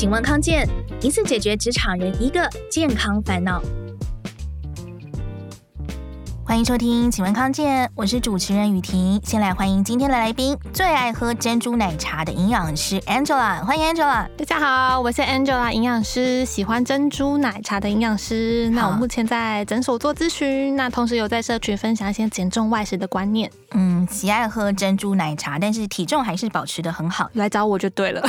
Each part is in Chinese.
请问康健，一次解决职场人一个健康烦恼。欢迎收听，请问康健，我是主持人雨婷。先来欢迎今天的来宾，最爱喝珍珠奶茶的营养师 Angela，欢迎 Angela。大家好，我是 Angela 营养师，喜欢珍珠奶茶的营养师。那我目前在诊所做咨询，那同时有在社群分享一些减重外食的观念。嗯，喜爱喝珍珠奶茶，但是体重还是保持的很好，来找我就对了。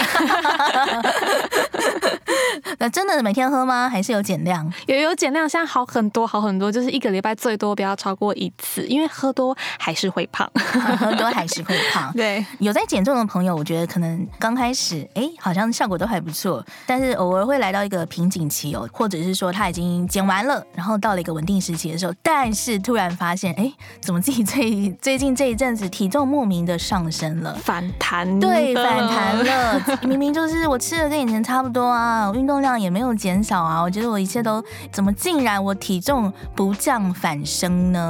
那真的每天喝吗？还是有减量？也有减量，现在好很多，好很多，就是一个礼拜最多不要超过一次，因为喝多还是会胖，喝多还是会胖。对，有在减重的朋友，我觉得可能刚开始，哎，好像效果都还不错，但是偶尔会来到一个瓶颈期哦，或者是说他已经减完了，然后到了一个稳定时期的时候，但是突然发现，哎，怎么自己最最近这一阵子体重莫名的上升了，反弹，对，反弹了，明明就是我吃的跟以前差不多啊，我运动量也没有减少啊，我觉得我一切都怎么竟然我体重不降反升呢？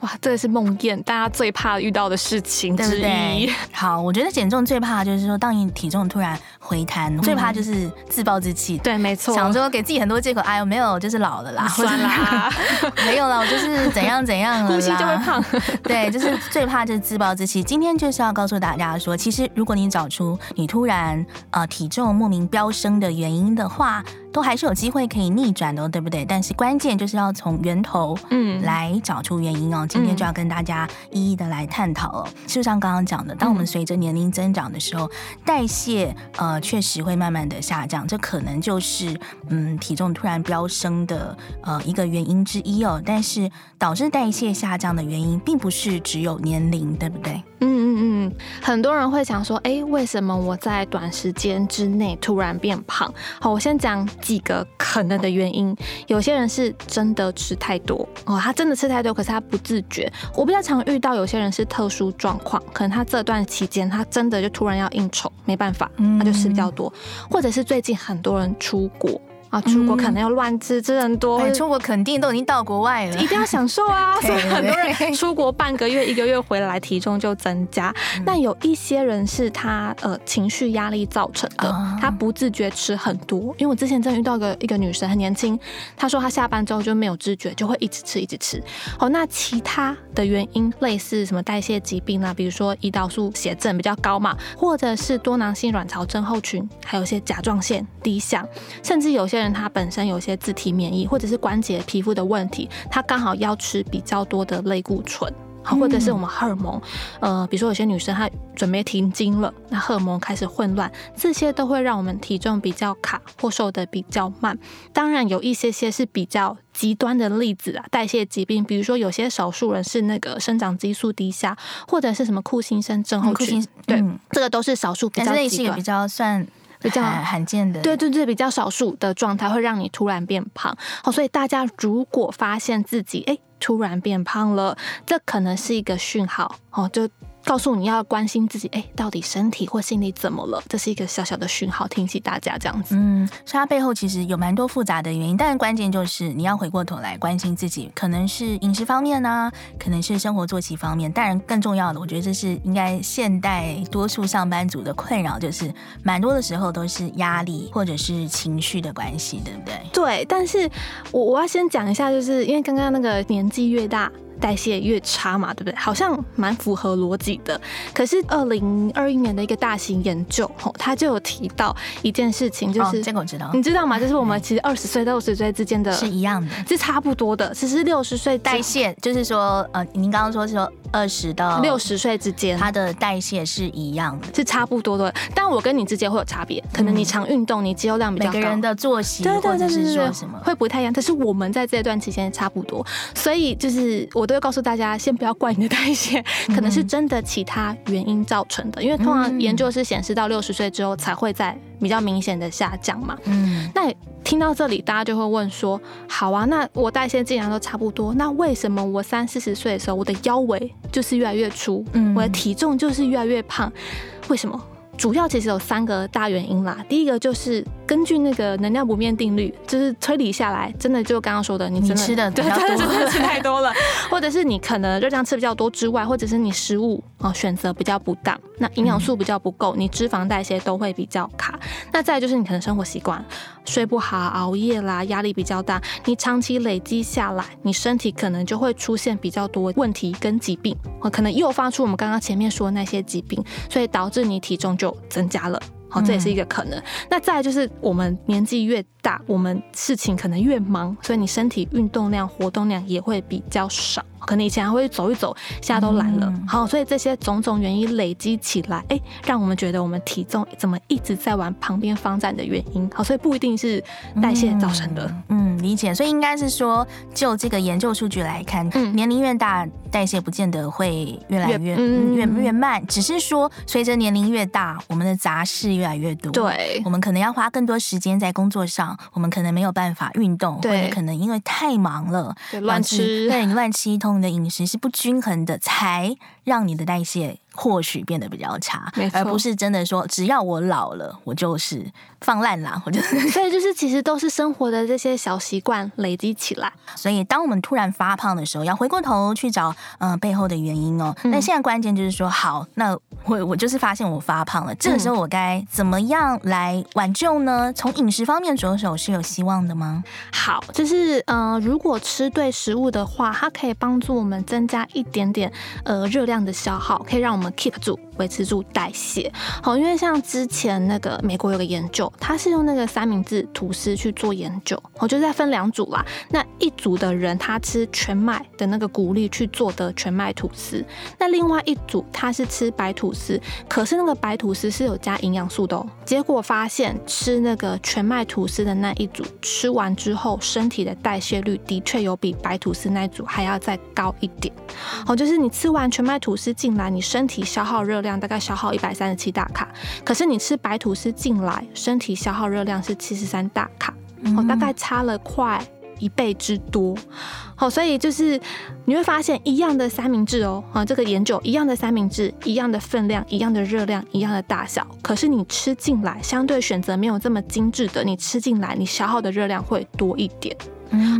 哇，这是梦魇，大家最怕遇到的事情之一。对对，好，我觉得减重最怕就是说，当你体重突然回弹，嗯、最怕就是自暴自弃。对，没错，想说给自己很多借口，哎呦，没有，就是老了啦，算啦，没有了，我就是怎样怎样了，呼吸就会胖。对，就是最怕就是自暴自弃。今天就是要告诉大家说，其实如果你找出你突然呃体重莫名飙升的原因的话，都还是有机会可以逆转的，对不对？但是关键就是要从源头，嗯，来找出原因哦。嗯、今天就要跟大家一一的来探讨哦。就像刚刚讲的，当我们随着年龄增长的时候，代谢呃确实会慢慢的下降，这可能就是嗯体重突然飙升的呃一个原因之一哦。但是导致代谢下降的原因，并不是只有年龄，对不对？嗯嗯嗯，很多人会想说，哎，为什么我在短时间之内突然变胖？好，我先讲几个可能的原因。有些人是真的吃太多哦，他真的吃太多，可是他不自觉。我比较常遇到有些人是特殊状况，可能他这段期间他真的就突然要应酬，没办法，他就吃比较多，或者是最近很多人出国。啊，出国可能要乱吃，吃很多。哎，出国肯定都已经到国外了，一定要享受啊！所以很多人出国半个月、一个月回来，体重就增加。那有一些人是他呃情绪压力造成的，他不自觉吃很多。因为我之前真的遇到一个一个女生，很年轻，她说她下班之后就没有知觉，就会一直吃一直吃。哦，那其他的原因类似什么代谢疾病啊，比如说胰岛素血症比较高嘛，或者是多囊性卵巢症候群，还有一些甲状腺低下，甚至有些人。他本身有些自体免疫或者是关节皮肤的问题，他刚好要吃比较多的类固醇，或者是我们荷尔蒙，呃，比如说有些女生她准备停经了，那荷尔蒙开始混乱，这些都会让我们体重比较卡或瘦的比较慢。当然有一些些是比较极端的例子啊，代谢疾病，比如说有些少数人是那个生长激素低下，或者是什么库欣生症候群，嗯、对，嗯、这个都是少数比较极端，比较算。比较罕见的，对对对，比较少数的状态会让你突然变胖。好，所以大家如果发现自己哎突然变胖了，这可能是一个讯号哦，就。告诉你要关心自己，哎，到底身体或心理怎么了？这是一个小小的讯号，提醒大家这样子。嗯，所以它背后其实有蛮多复杂的原因，但关键就是你要回过头来关心自己，可能是饮食方面呢、啊，可能是生活作息方面。当然，更重要的，我觉得这是应该现代多数上班族的困扰，就是蛮多的时候都是压力或者是情绪的关系，对不对？对，但是我我要先讲一下，就是因为刚刚那个年纪越大。代谢越差嘛，对不对？好像蛮符合逻辑的。可是二零二一年的一个大型研究，吼，他就有提到一件事情，就是、哦、这个我知道，你知道吗？就是我们其实二十岁到六十岁之间的是一样的，是差不多的。其实六十岁代谢，就是说，呃，您刚刚说是说二十到六十岁之间，它的代谢是一样的，是差不多的。但我跟你之间会有差别，可能你常运动，你肌肉量比较高，每个人的作息，对对对，是说什么会不太一样。但是我们在这段期间差不多，所以就是我。我都会告诉大家，先不要怪你的代谢，可能是真的其他原因造成的。因为通常研究是显示到六十岁之后才会在比较明显的下降嘛。嗯，那听到这里，大家就会问说：好啊，那我代谢既然都差不多，那为什么我三四十岁的时候，我的腰围就是越来越粗，我的体重就是越来越胖？为什么？主要其实有三个大原因啦。第一个就是根据那个能量不变定律，就是推理下来，真的就刚刚说的，你真的你吃的对，真的吃太多了，或者是你可能热量吃比较多之外，或者是你食物哦选择比较不当，那营养素比较不够，你脂肪代谢都会比较卡。那再就是你可能生活习惯睡不好、熬夜啦，压力比较大，你长期累积下来，你身体可能就会出现比较多问题跟疾病，可能诱发出我们刚刚前面说的那些疾病，所以导致你体重就就增加了。好，这也是一个可能。那再来就是我们年纪越大，我们事情可能越忙，所以你身体运动量、活动量也会比较少。可能以前还会走一走，现在都懒了。好，所以这些种种原因累积起来，哎，让我们觉得我们体重怎么一直在往旁边发展的原因。好，所以不一定是代谢造成的。嗯，理解。所以应该是说，就这个研究数据来看，嗯、年龄越大，代谢不见得会越来越越、嗯、越，越慢，只是说随着年龄越大，我们的杂事越来越多。对，我们可能要花更多时间在工作上，我们可能没有办法运动，或者可能因为太忙了，乱吃，对，你乱吃一通。你的饮食是不均衡的，才让你的代谢或许变得比较差，而不是真的说只要我老了，我就是放烂啦。我觉得，所以就是其实都是生活的这些小习惯累积起来。所以当我们突然发胖的时候，要回过头去找嗯、呃、背后的原因哦。那、嗯、现在关键就是说，好，那我我就是发现我发胖了，这个时候我该怎么样来挽救呢？从饮食方面着手是有希望的吗？好，就是嗯、呃，如果吃对食物的话，它可以帮助我们增加一点点呃热量的消耗，可以让我们。Keep 住，维持住代谢。好，因为像之前那个美国有个研究，他是用那个三明治吐司去做研究，我就在分两组啦。那一组的人他吃全麦的那个谷粒去做的全麦吐司，那另外一组他是吃白吐司，可是那个白吐司是有加营养素的哦。结果发现吃那个全麦吐司的那一组吃完之后，身体的代谢率的确有比白吐司那组还要再高一点。好，就是你吃完全麦吐司进来，你身体体消耗热量大概消耗一百三十七大卡，可是你吃白吐司进来，身体消耗热量是七十三大卡，哦，大概差了快一倍之多。好，所以就是你会发现一样的三明治哦，啊，这个研究一样的三明治，一样的分量，一样的热量，一样的大小，可是你吃进来，相对选择没有这么精致的，你吃进来，你消耗的热量会多一点。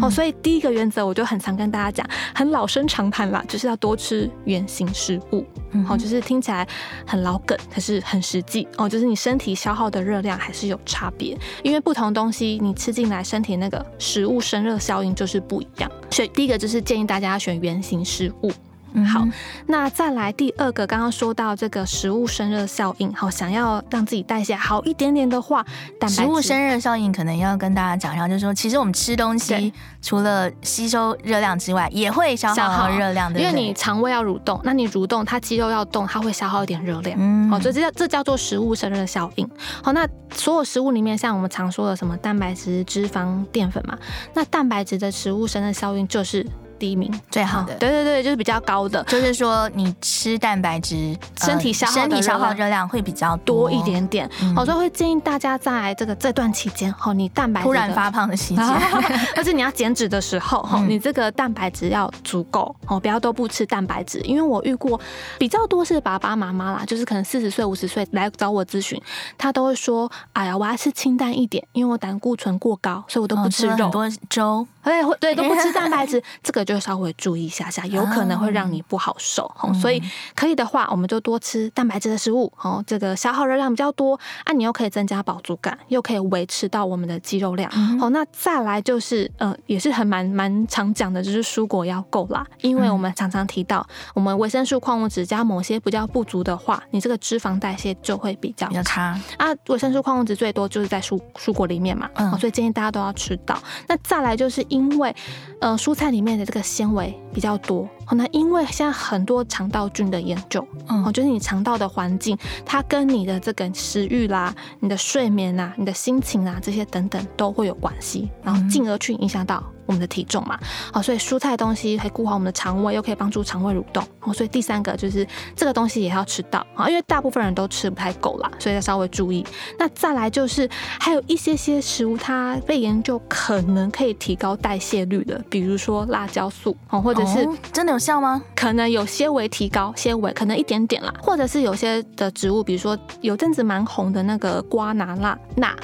哦，所以第一个原则我就很常跟大家讲，很老生常谈啦，就是要多吃原形食物。好，就是听起来很老梗，可是很实际哦。就是你身体消耗的热量还是有差别，因为不同东西你吃进来，身体那个食物生热效应就是不一样。所以第一个就是建议大家要选原形食物。嗯，好，那再来第二个，刚刚说到这个食物生热效应，好，想要让自己代谢好一点点的话，食物生热效应可能要跟大家讲一下，就是说，其实我们吃东西除了吸收热量之外，也会消耗热量的，因为你肠胃要蠕动，那你蠕动，它肌肉要动，它会消耗一点热量。嗯，好，所以这叫这叫做食物生热效应。好，那所有食物里面，像我们常说的什么蛋白质、脂肪、淀粉嘛，那蛋白质的食物生热效应就是。第一名。最好的，对对对，就是比较高的，就是说你吃蛋白质，身体消耗身体消耗热量会比较多。一点点。好，所以会建议大家在这个这段期间，哈，你蛋白质突然发胖的期间，但是你要减脂的时候，哈，你这个蛋白质要足够，哦，不要都不吃蛋白质。因为我遇过比较多是爸爸妈妈啦，就是可能四十岁五十岁来找我咨询，他都会说，哎呀，我要吃清淡一点，因为我胆固醇过高，所以我都不吃肉，很多粥，对，对，都不吃蛋白质，这个就。就稍微注意一下下，有可能会让你不好受，哦，所以可以的话，我们就多吃蛋白质的食物，哦，这个消耗热量比较多，啊，你又可以增加饱足感，又可以维持到我们的肌肉量，哦，那再来就是，呃，也是很蛮蛮常讲的，就是蔬果要够啦，因为我们常常提到，我们维生素、矿物质加某些比较不足的话，你这个脂肪代谢就会比较差啊。维生素、矿物质最多就是在蔬蔬果里面嘛，嗯，所以建议大家都要吃到。那再来就是因为，呃，蔬菜里面的这个。纤维比较多，那因为现在很多肠道菌的研究，嗯，就是你肠道的环境，它跟你的这个食欲啦、你的睡眠啊、你的心情啊这些等等都会有关系，然后进而去影响到。我们的体重嘛，好，所以蔬菜东西可以顾好我们的肠胃，又可以帮助肠胃蠕动，好，所以第三个就是这个东西也要吃到啊，因为大部分人都吃不太够啦，所以要稍微注意。那再来就是还有一些些食物，它被研究可能可以提高代谢率的，比如说辣椒素，哦，或者是、哦、真的有效吗？可能有些微提高，些微可能一点点啦，或者是有些的植物，比如说有阵子蛮红的那个瓜拿辣钠。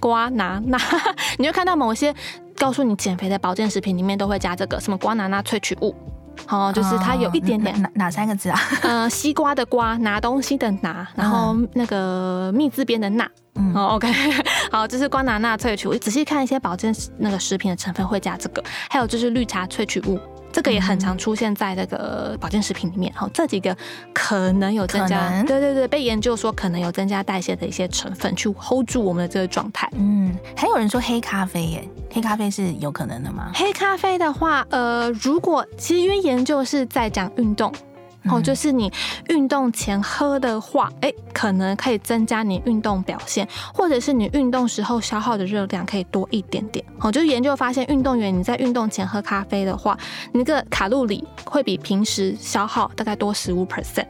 瓜拿钠，你会看到某些告诉你减肥的保健食品里面都会加这个什么瓜拿钠萃取物。哦，就是它有一点点、哦、哪哪三个字啊？呃，西瓜的瓜，拿东西的拿，然后那个蜜字边的钠。嗯、哦，OK，好，这是瓜拿钠萃取物。仔细看一些保健那个食品的成分会加这个，还有就是绿茶萃取物。这个也很常出现在那个保健食品里面，哈，这几个可能有增加，对对对，被研究说可能有增加代谢的一些成分，去 hold 住我们的这个状态。嗯，还有人说黑咖啡耶，黑咖啡是有可能的吗？黑咖啡的话，呃，如果其实因为研究是在讲运动。哦，就是你运动前喝的话，哎，可能可以增加你运动表现，或者是你运动时候消耗的热量可以多一点点。哦，就是研究发现，运动员你在运动前喝咖啡的话，你那个卡路里会比平时消耗大概多十五 percent。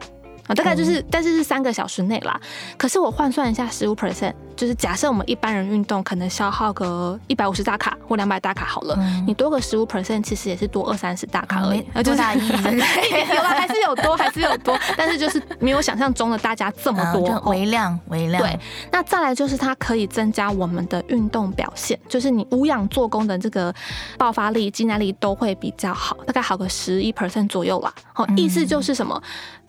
啊，大概就是，但是是三个小时内啦。可是我换算一下，十五 percent，就是假设我们一般人运动可能消耗个一百五十大卡或两百大卡好了，嗯、你多个十五 percent，其实也是多二三十大卡而已，多大意义？有了还是有多，还是有多，但是就是没有想象中的大家这么多。嗯、微量，微量。对，那再来就是它可以增加我们的运动表现，就是你无氧做工的这个爆发力、肌耐力都会比较好，大概好个十一 percent 左右啦。好，意思就是什么？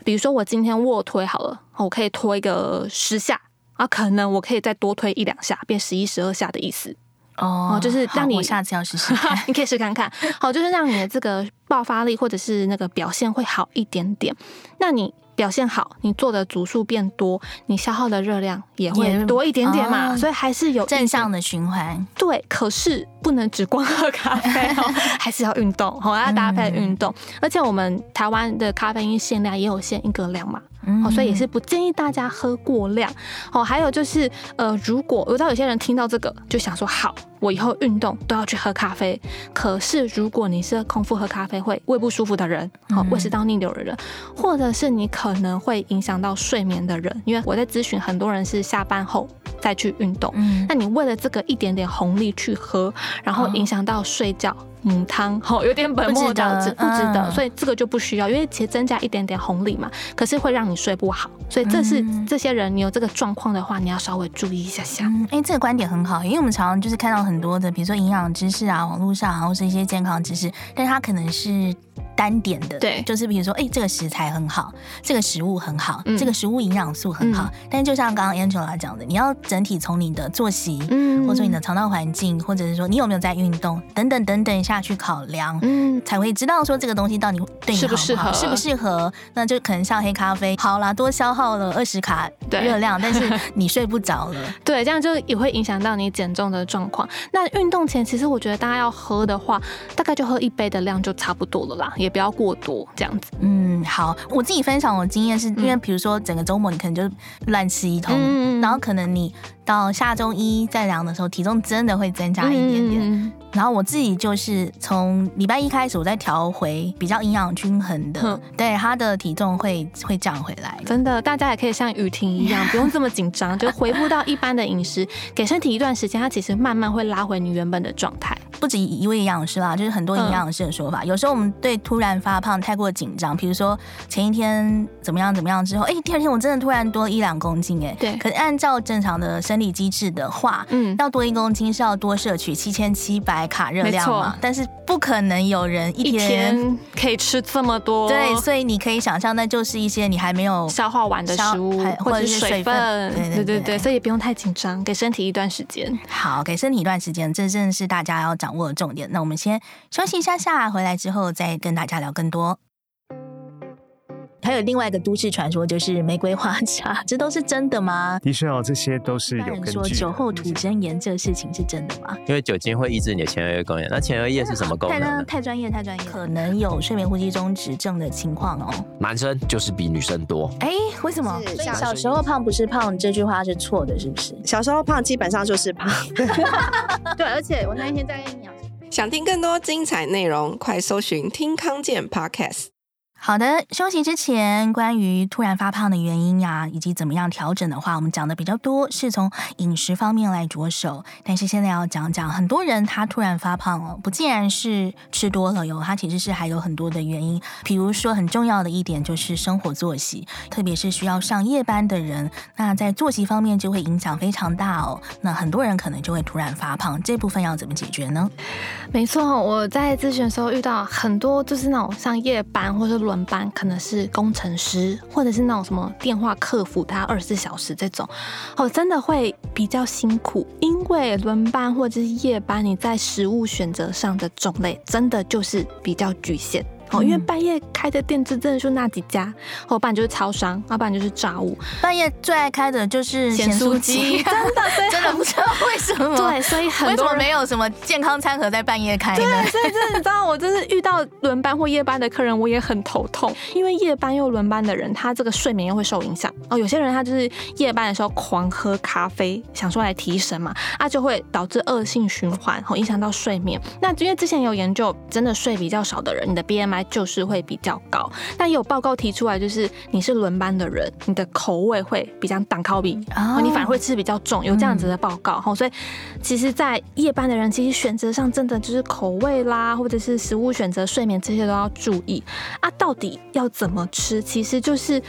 比如说我今天卧推好了，我可以推一个十下啊，可能我可以再多推一两下，变十一、十二下的意思。哦，就是让你下次要试试，你可以试看看，好，就是让你的这个爆发力或者是那个表现会好一点点，那你。表现好，你做的组数变多，你消耗的热量也会多一点点嘛，哦、所以还是有正向的循环。对，可是不能只光喝咖啡哦，还是要运动，好，要搭配运动。嗯、而且我们台湾的咖啡因限量也有限一个量嘛。哦，所以也是不建议大家喝过量。哦，还有就是，呃，如果我知道有些人听到这个就想说，好，我以后运动都要去喝咖啡。可是如果你是空腹喝咖啡会胃不舒服的人，好，胃食道逆流的人，或者是你可能会影响到睡眠的人，因为我在咨询很多人是下班后再去运动，那你为了这个一点点红利去喝，然后影响到睡觉。母汤哦，有点本末倒置，不值得，嗯、所以这个就不需要，因为其实增加一点点红利嘛，可是会让你睡不好，所以这是这些人你有这个状况的话，你要稍微注意一下下。哎、这个观点很好，因为我们常常就是看到很多的，比如说营养知识啊，网络上啊，或是一些健康知识，但是它可能是。单点的，对，就是比如说，哎、欸，这个食材很好，这个食物很好，嗯、这个食物营养素很好，嗯、但是就像刚刚 Angela 讲的，你要整体从你的作息，嗯，或者说你的肠道环境，或者是说你有没有在运动，等等等等下去考量，嗯，才会知道说这个东西到底对你好不好，适不适合，适不适合，那就可能像黑咖啡，好啦，多消耗了二十卡热量，但是 你睡不着了，对，这样就也会影响到你减重的状况。那运动前，其实我觉得大家要喝的话，大概就喝一杯的量就差不多了啦，也。不要过多这样子。嗯，好，我自己分享我的经验是因为，比如说整个周末你可能就乱吃一通，嗯、然后可能你到下周一再量的时候，体重真的会增加一点点。嗯、然后我自己就是从礼拜一开始，我再调回比较营养均衡的，嗯、对，他的体重会会降回来。真的，大家也可以像雨婷一样，不用这么紧张，就回复到一般的饮食，给身体一段时间，它其实慢慢会拉回你原本的状态。不止一位营养师啦，就是很多营养师的说法。嗯、有时候我们对突然发胖太过紧张，比如说前一天怎么样怎么样之后，哎、欸，第二天我真的突然多一两公斤、欸，哎，对。可是按照正常的生理机制的话，嗯，要多一公斤是要多摄取七千七百卡热量嘛？但是不可能有人一天，可以吃这么多。对，所以你可以想象，那就是一些你还没有消化完的食物，或者是水分。对对对对，所以也不用太紧张，给身体一段时间。好，给身体一段时间，这真的是大家要掌握的重点。那我们先休息一下下，回来之后再跟大家聊更多。还有另外一个都市传说，就是玫瑰花茶，这都是真的吗？的确哦，这些都是有根据。说酒后吐真言，这个事情是真的吗？因为酒精会抑制你的前额叶功能。那前额叶是什么功能呢？太专业，太专业。可能有睡眠呼吸中止症的情况哦。男生就是比女生多。哎，为什么？小时候胖不是胖，这句话是错的，是不是？小时候胖基本上就是胖。对，而且我那一天在跟你讲，想听更多精彩内容，快搜寻听康健 Podcast。好的，休息之前，关于突然发胖的原因呀、以及怎么样调整的话，我们讲的比较多，是从饮食方面来着手。但是现在要讲讲，很多人他突然发胖哦，不竟然是吃多了哟，他其实是还有很多的原因。比如说，很重要的一点就是生活作息，特别是需要上夜班的人，那在作息方面就会影响非常大哦。那很多人可能就会突然发胖，这部分要怎么解决呢？没错，我在咨询的时候遇到很多，就是那种上夜班或者轮班，可能是工程师，或者是那种什么电话客服，他二十四小时这种，哦，真的会比较辛苦，因为轮班或者是夜班，你在食物选择上的种类，真的就是比较局限。哦，因为半夜开的店子真的就那几家，要不然就是超商，要不然就是炸物。半夜最爱开的就是咸酥鸡，真的真的不知道为什么。对，所以很多人没有什么健康餐盒在半夜开的。对，所以真的你知道，我就是遇到轮班或夜班的客人，我也很头痛，因为夜班又轮班的人，他这个睡眠又会受影响。哦，有些人他就是夜班的时候狂喝咖啡，想说来提神嘛，啊，就会导致恶性循环，哦，影响到睡眠。那因为之前有研究，真的睡比较少的人，你的 BMI 就是会比较高，但也有报告提出来，就是你是轮班的人，你的口味会比较挡靠比，哦，你反而会吃比较重，有这样子的报告哈。所以其实，在夜班的人，其实选择上真的就是口味啦，或者是食物选择、睡眠这些都要注意啊。到底要怎么吃？其实就是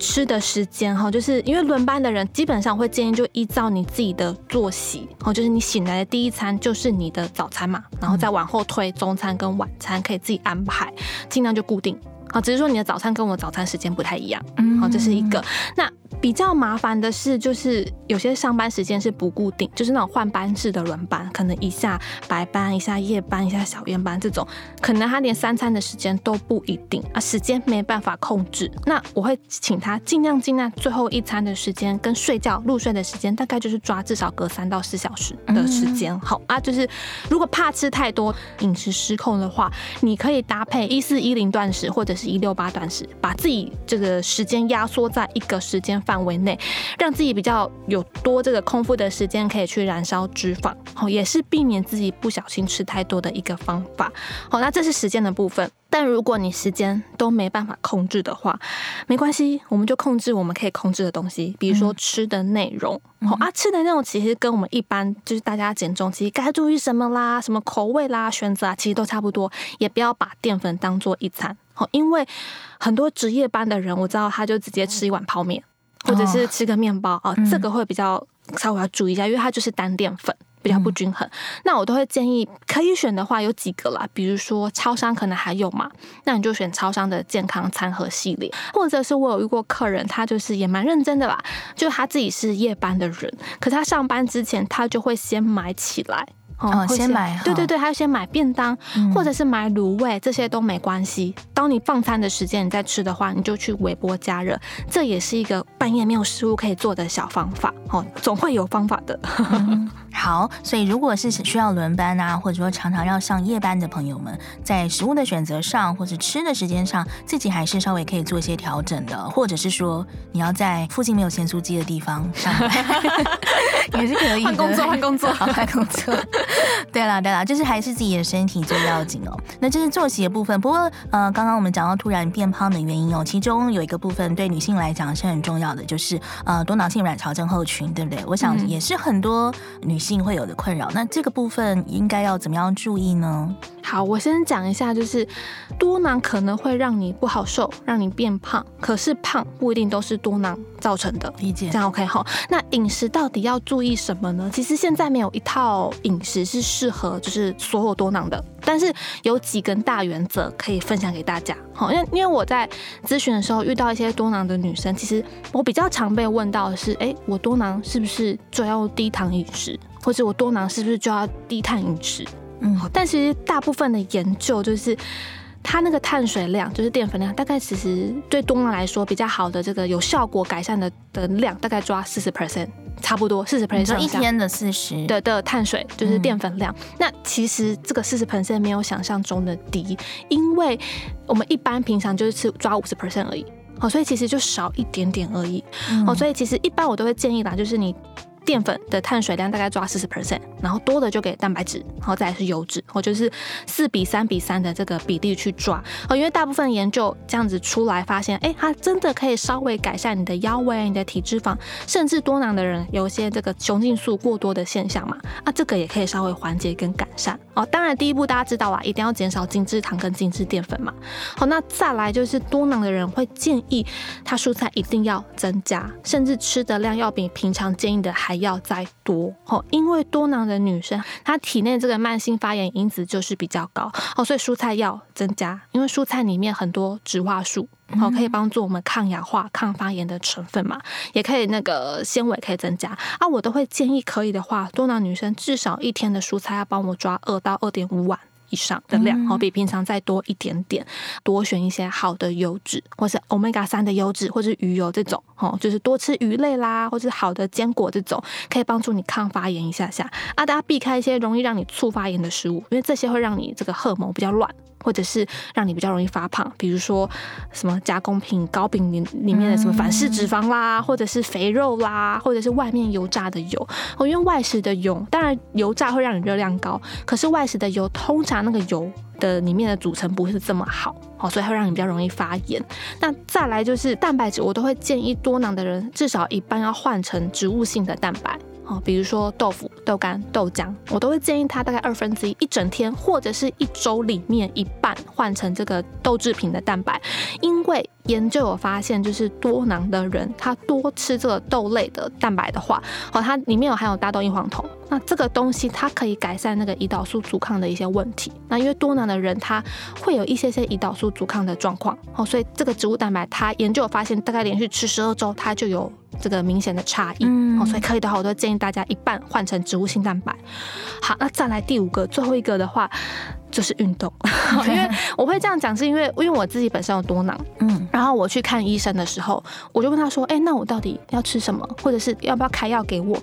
吃的时间哈，就是因为轮班的人基本上会建议就依照你自己的作息哦，就是你醒来的第一餐就是你的早餐嘛，然后再往后推中餐跟晚餐可以自己安排，尽量就固定。啊，只是说你的早餐跟我的早餐时间不太一样，嗯，好，这是一个。那。比较麻烦的是，就是有些上班时间是不固定，就是那种换班制的轮班，可能一下白班，一下夜班，一下小夜班这种，可能他连三餐的时间都不一定啊，时间没办法控制。那我会请他尽量尽量最后一餐的时间跟睡觉入睡的时间，大概就是抓至少隔三到四小时的时间。好、嗯、啊，就是如果怕吃太多饮食失控的话，你可以搭配一四一零断食或者是一六八断食，把自己这个时间压缩在一个时间范围内，让自己比较有多这个空腹的时间，可以去燃烧脂肪，哦，也是避免自己不小心吃太多的一个方法。好，那这是时间的部分。但如果你时间都没办法控制的话，没关系，我们就控制我们可以控制的东西，比如说吃的内容。好、嗯、啊，吃的内容其实跟我们一般就是大家减重，其实该注意什么啦，什么口味啦，选择啊，其实都差不多。也不要把淀粉当做一餐。好，因为很多值夜班的人，我知道他就直接吃一碗泡面。或者是吃个面包啊、这个会比较稍微要注意一下，因为它就是单淀粉，比较不均衡。嗯、那我都会建议可以选的话有几个啦，比如说超商可能还有嘛，那你就选超商的健康餐盒系列，或者是我有遇过客人，他就是也蛮认真的啦，就他自己是夜班的人，可是他上班之前他就会先买起来。哦，先买，对对对，还要先买便当，嗯、或者是买卤味，这些都没关系。当你放餐的时间你再吃的话，你就去微波加热，这也是一个半夜没有食物可以做的小方法。哦，总会有方法的。嗯好，所以如果是需要轮班啊，或者说常常要上夜班的朋友们，在食物的选择上，或者吃的时间上，自己还是稍微可以做一些调整的，或者是说你要在附近没有咸酥鸡的地方上班，也是可以的。换工作，换工作，好，换工作。对啦，对啦，就是还是自己的身体最要紧哦。那这是作息的部分。不过，呃，刚刚我们讲到突然变胖的原因哦，其中有一个部分对女性来讲是很重要的，就是呃多囊性卵巢症候群，对不对？我想也是很多女性。性会有的困扰，那这个部分应该要怎么样注意呢？好，我先讲一下，就是多囊可能会让你不好受，让你变胖，可是胖不一定都是多囊造成的。理解，这样 OK 哈。那饮食到底要注意什么呢？其实现在没有一套饮食是适合就是所有多囊的，但是有几根大原则可以分享给大家。好，因为因为我在咨询的时候遇到一些多囊的女生，其实我比较常被问到的是，哎，我多囊是不是就要低糖饮食？或者我多囊是不是就要低碳饮食？嗯，但其实大部分的研究就是，它那个碳水量就是淀粉量，大概其实对多囊来说比较好的这个有效果改善的的量，大概抓四十 percent，差不多四十 percent。一天的四十的的碳水就是淀粉量。嗯、那其实这个四十 percent 没有想象中的低，因为我们一般平常就是吃抓五十 percent 而已。哦，所以其实就少一点点而已。哦、嗯，所以其实一般我都会建议啦，就是你。淀粉的碳水量大概抓四十 percent，然后多的就给蛋白质，然后再是油脂，我就是四比三比三的这个比例去抓。哦，因为大部分研究这样子出来发现，哎，它真的可以稍微改善你的腰围、你的体脂肪，甚至多囊的人有一些这个雄激素过多的现象嘛，啊，这个也可以稍微缓解跟改善。哦，当然第一步大家知道啊，一定要减少精制糖跟精制淀粉嘛。好，那再来就是多囊的人会建议他蔬菜一定要增加，甚至吃的量要比平常建议的还要再多。哦，因为多囊的女生她体内这个慢性发炎因子就是比较高。哦，所以蔬菜要增加，因为蔬菜里面很多植化素，哦，可以帮助我们抗氧化、抗发炎的成分嘛，也可以那个纤维可以增加啊。我都会建议可以的话，多囊女生至少一天的蔬菜要帮我抓二到二点五碗。以上的量，哦，比平常再多一点点，多选一些好的油脂，或是 Omega 三的油脂，或是鱼油这种，哦，就是多吃鱼类啦，或是好的坚果这种，可以帮助你抗发炎一下下。啊，大家避开一些容易让你促发炎的食物，因为这些会让你这个荷尔蒙比较乱。或者是让你比较容易发胖，比如说什么加工品、糕饼里里面的什么反式脂肪啦，或者是肥肉啦，或者是外面油炸的油。哦，因为外食的油，当然油炸会让你热量高，可是外食的油通常那个油的里面的组成不是这么好，哦，所以会让你比较容易发炎。那再来就是蛋白质，我都会建议多囊的人至少一半要换成植物性的蛋白。哦，比如说豆腐、豆干、豆浆，我都会建议他大概二分之一，一整天或者是一周里面一半换成这个豆制品的蛋白，因为研究有发现，就是多囊的人他多吃这个豆类的蛋白的话，哦，它里面有含有大豆异黄酮，那这个东西它可以改善那个胰岛素阻抗的一些问题。那因为多囊的人他会有一些些胰岛素阻抗的状况，哦，所以这个植物蛋白它研究有发现，大概连续吃十二周，它就有。这个明显的差异，哦，所以可以的话，我都建议大家一半换成植物性蛋白。好，那再来第五个，最后一个的话就是运动，因为我会这样讲，是因为因为我自己本身有多囊，嗯，然后我去看医生的时候，我就问他说，哎，那我到底要吃什么，或者是要不要开药给我？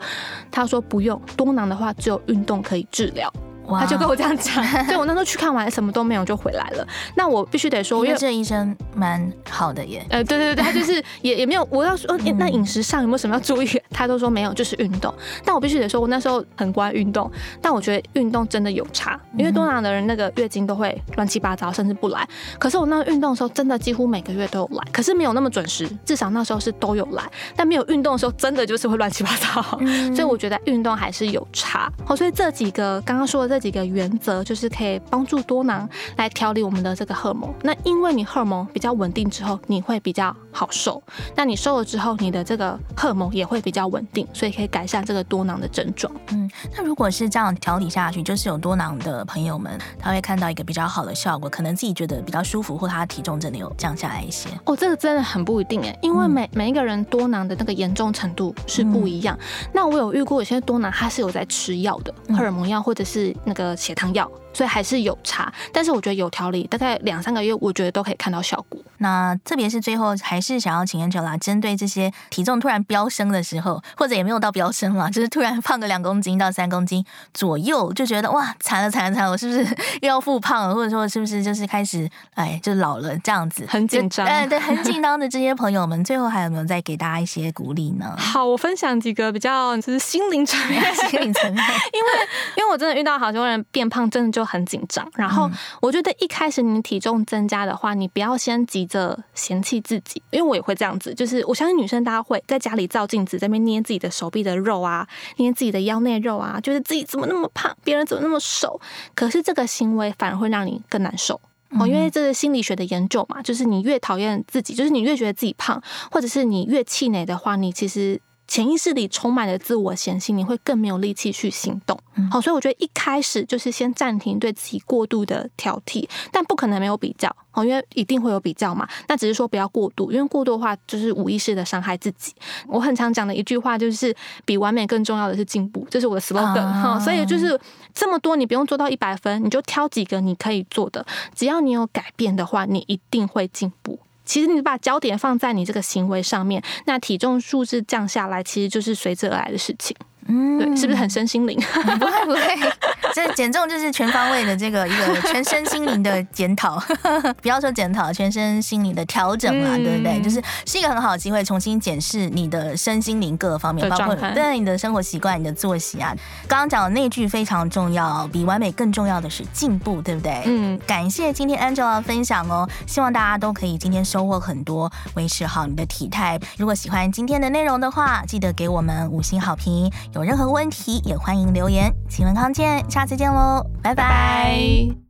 他说不用，多囊的话只有运动可以治疗。他就跟我这样讲，所以 我那时候去看完什么都没有就回来了。那我必须得说，因为这医生蛮好的耶。呃，对对对，他就是也也没有我要说，那饮食上有没有什么要注意？他都说没有，就是运动。但我必须得说，我那时候很乖运动，但我觉得运动真的有差，因为多囊的人那个月经都会乱七八糟，甚至不来。可是我那个运动的时候，真的几乎每个月都有来，可是没有那么准时，至少那时候是都有来。但没有运动的时候，真的就是会乱七八糟。所以我觉得运动还是有差。好，所以这几个刚刚说的这。这几个原则就是可以帮助多囊来调理我们的这个荷尔蒙。那因为你荷尔蒙比较稳定之后，你会比较好瘦。那你瘦了之后，你的这个荷尔蒙也会比较稳定，所以可以改善这个多囊的症状。嗯，那如果是这样调理下去，就是有多囊的朋友们，他会看到一个比较好的效果，可能自己觉得比较舒服，或他的体重真的有降下来一些。哦，这个真的很不一定哎，因为每、嗯、每一个人多囊的那个严重程度是不一样。嗯、那我有遇过有些多囊，他是有在吃药的，荷尔蒙药或者是。那个血糖药，所以还是有差，但是我觉得有调理，大概两三个月，我觉得都可以看到效果。那特别是最后，还是想要请 Angela 针对这些体重突然飙升的时候，或者也没有到飙升了，就是突然胖个两公斤到三公斤左右，就觉得哇，惨了惨了惨了，我是不是又要复胖了？或者说是不是就是开始哎，就老了这样子，很紧张，哎，对，很紧张的这些朋友们，最后还有没有再给大家一些鼓励呢？好，我分享几个比较 就是心灵层面，心灵层面，因为因为我真的遇到好多人变胖，真的就很紧张。然后我觉得一开始你体重增加的话，你不要先急着嫌弃自己，因为我也会这样子。就是我相信女生大家会在家里照镜子，在那边捏自己的手臂的肉啊，捏自己的腰内肉啊，觉得自己怎么那么胖，别人怎么那么瘦。可是这个行为反而会让你更难受哦，因为这是心理学的研究嘛，就是你越讨厌自己，就是你越觉得自己胖，或者是你越气馁的话，你其实。潜意识里充满了自我嫌弃，你会更没有力气去行动。好，所以我觉得一开始就是先暂停对自己过度的挑剔，但不可能没有比较哦，因为一定会有比较嘛。那只是说不要过度，因为过度的话就是无意识的伤害自己。我很常讲的一句话就是，比完美更重要的是进步，这是我的 slogan 哈。所以就是这么多，你不用做到一百分，你就挑几个你可以做的，只要你有改变的话，你一定会进步。其实你把焦点放在你这个行为上面，那体重数字降下来，其实就是随之而来的事情。嗯，对，是不是很身心灵？不 会不会，这减重就是全方位的这个一个全身心灵的检讨，不要说检讨，全身心灵的调整嘛，嗯、对不对？就是是一个很好的机会，重新检视你的身心灵各个方面，包括对你的生活习惯、你的作息啊。刚刚讲的那句非常重要，比完美更重要的是进步，对不对？嗯，感谢今天 Angela 的分享哦，希望大家都可以今天收获很多，维持好你的体态。如果喜欢今天的内容的话，记得给我们五星好评。有任何问题也欢迎留言。请问康健，下次见喽，拜拜。